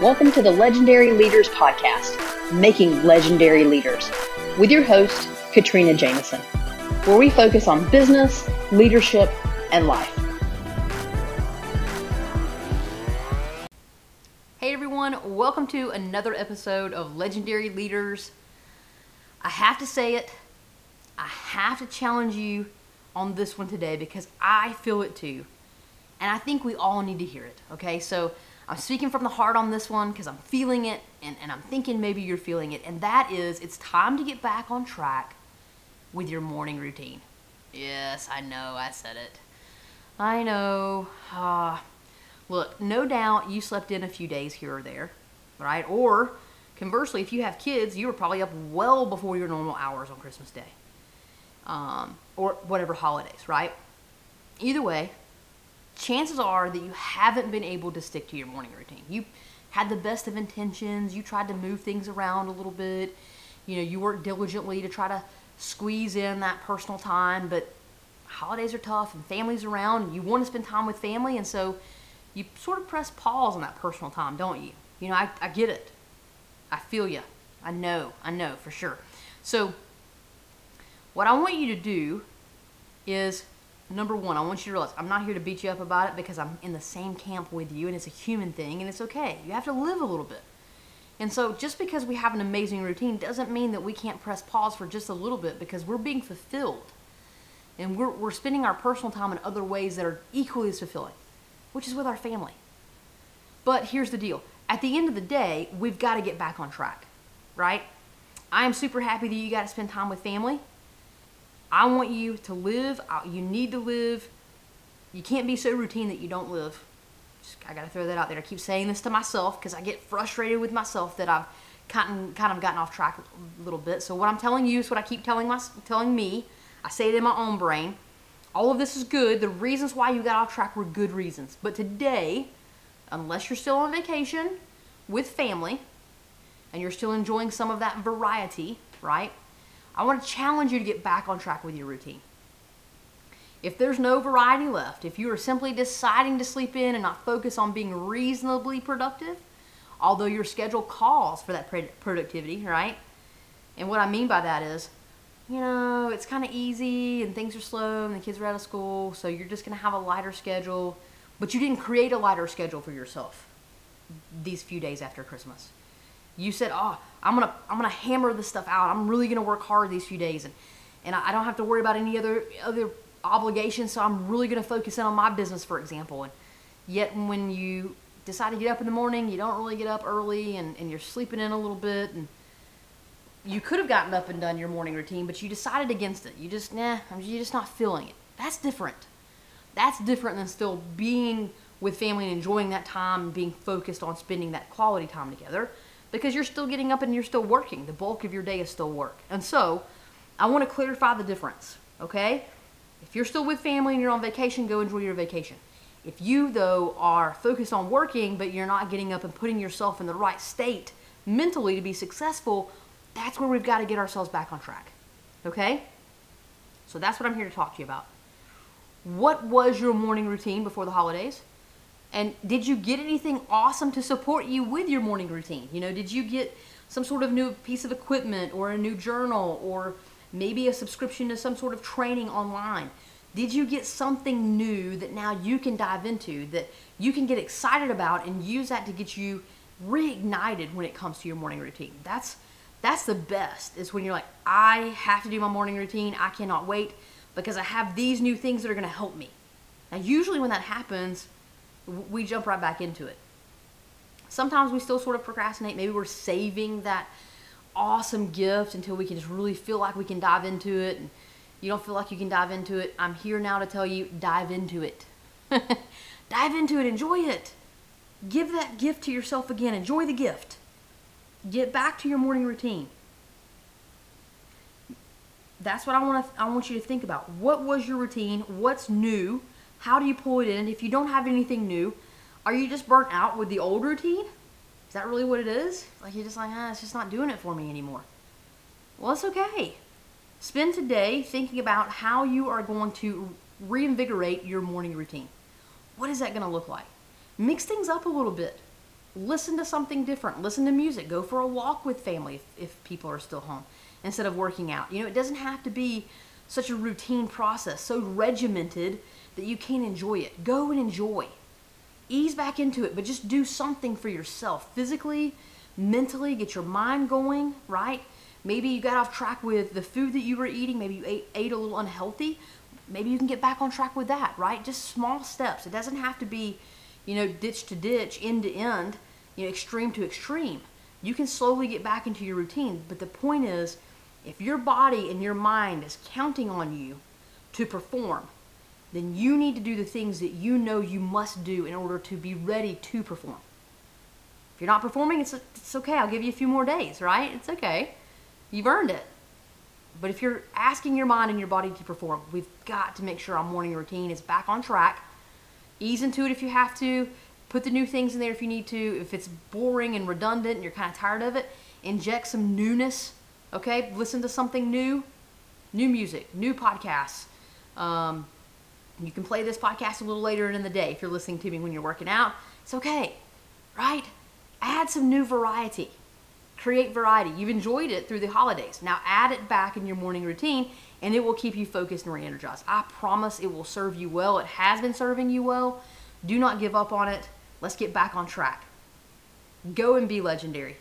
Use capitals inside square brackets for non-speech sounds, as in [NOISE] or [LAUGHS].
Welcome to the Legendary Leaders Podcast, Making Legendary Leaders, with your host, Katrina Jameson, where we focus on business, leadership, and life. Hey everyone, welcome to another episode of Legendary Leaders. I have to say it, I have to challenge you on this one today because I feel it too. And I think we all need to hear it, okay? So I'm speaking from the heart on this one because I'm feeling it and, and I'm thinking maybe you're feeling it. And that is, it's time to get back on track with your morning routine. Yes, I know, I said it. I know. Uh, look, no doubt you slept in a few days here or there, right? Or conversely, if you have kids, you were probably up well before your normal hours on Christmas Day um, or whatever holidays, right? Either way, chances are that you haven't been able to stick to your morning routine. You had the best of intentions, you tried to move things around a little bit, you know, you worked diligently to try to squeeze in that personal time, but holidays are tough and families around, and you want to spend time with family, and so you sort of press pause on that personal time, don't you? You know, I, I get it. I feel you. I know. I know for sure. So, what I want you to do is number one, I want you to realize I'm not here to beat you up about it because I'm in the same camp with you and it's a human thing and it's okay. You have to live a little bit. And so just because we have an amazing routine doesn't mean that we can't press pause for just a little bit because we're being fulfilled. And we're, we're spending our personal time in other ways that are equally as fulfilling, which is with our family. But here's the deal at the end of the day, we've got to get back on track, right? I am super happy that you got to spend time with family. I want you to live. You need to live. You can't be so routine that you don't live. Just, I got to throw that out there. I keep saying this to myself because I get frustrated with myself that I've kind of, kind of gotten off track a little bit. So what I'm telling you is what I keep telling my telling me. I say it in my own brain. All of this is good. The reasons why you got off track were good reasons. But today, unless you're still on vacation with family and you're still enjoying some of that variety, right? I want to challenge you to get back on track with your routine. If there's no variety left, if you are simply deciding to sleep in and not focus on being reasonably productive, although your schedule calls for that productivity, right? And what I mean by that is, you know, it's kind of easy and things are slow and the kids are out of school, so you're just going to have a lighter schedule, but you didn't create a lighter schedule for yourself these few days after Christmas you said, "Oh, I'm gonna I'm gonna hammer this stuff out. I'm really gonna work hard these few days, and and I don't have to worry about any other other obligations. So I'm really gonna focus in on my business, for example. And yet, when you decide to get up in the morning, you don't really get up early, and and you're sleeping in a little bit, and you could have gotten up and done your morning routine, but you decided against it. You just nah, you're just not feeling it. That's different. That's different than still being with family and enjoying that time and being focused on spending that quality time together because you're still getting up and you're still working. The bulk of your day is still work. And so, I want to clarify the difference, okay? If you're still with family and you're on vacation, go enjoy your vacation. If you, though, are focused on working, but you're not getting up and putting yourself in the right state mentally to be successful, that's where we've got to get ourselves back on track, okay? So, that's what I'm here to talk to you about. What was your morning routine before the holidays? And did you get anything awesome to support you with your morning routine? You know, did you get some sort of new piece of equipment or a new journal or maybe a subscription to some sort of training online? Did you get something new that now you can dive into that you can get excited about and use that to get you reignited when it comes to your morning routine? That's that's the best. Is when you're like, I have to do my morning routine. I cannot wait because I have these new things that are going to help me. Now, usually when that happens, we jump right back into it. Sometimes we still sort of procrastinate. Maybe we're saving that awesome gift until we can just really feel like we can dive into it. And you don't feel like you can dive into it. I'm here now to tell you dive into it. [LAUGHS] dive into it. Enjoy it. Give that gift to yourself again. Enjoy the gift. Get back to your morning routine. That's what I want to I want you to think about. What was your routine? What's new? How do you pull it in? If you don't have anything new, are you just burnt out with the old routine? Is that really what it is? Like you're just like, ah, it's just not doing it for me anymore. Well, it's okay. Spend today thinking about how you are going to reinvigorate your morning routine. What is that going to look like? Mix things up a little bit. listen to something different. Listen to music. Go for a walk with family if, if people are still home instead of working out. You know, it doesn't have to be such a routine process, so regimented that you can't enjoy it. Go and enjoy. Ease back into it, but just do something for yourself physically, mentally, get your mind going, right? Maybe you got off track with the food that you were eating, maybe you ate, ate a little unhealthy. Maybe you can get back on track with that, right? Just small steps. It doesn't have to be, you know, ditch to ditch, end to end, you know, extreme to extreme. You can slowly get back into your routine, but the point is if your body and your mind is counting on you to perform, then you need to do the things that you know you must do in order to be ready to perform. If you're not performing, it's, it's okay. I'll give you a few more days, right? It's okay. You've earned it. But if you're asking your mind and your body to perform, we've got to make sure our morning routine is back on track. Ease into it if you have to. Put the new things in there if you need to. If it's boring and redundant and you're kind of tired of it, inject some newness. Okay, listen to something new, new music, new podcasts. Um, you can play this podcast a little later in the day if you're listening to me when you're working out. It's okay, right? Add some new variety. Create variety. You've enjoyed it through the holidays. Now add it back in your morning routine and it will keep you focused and re energized. I promise it will serve you well. It has been serving you well. Do not give up on it. Let's get back on track. Go and be legendary.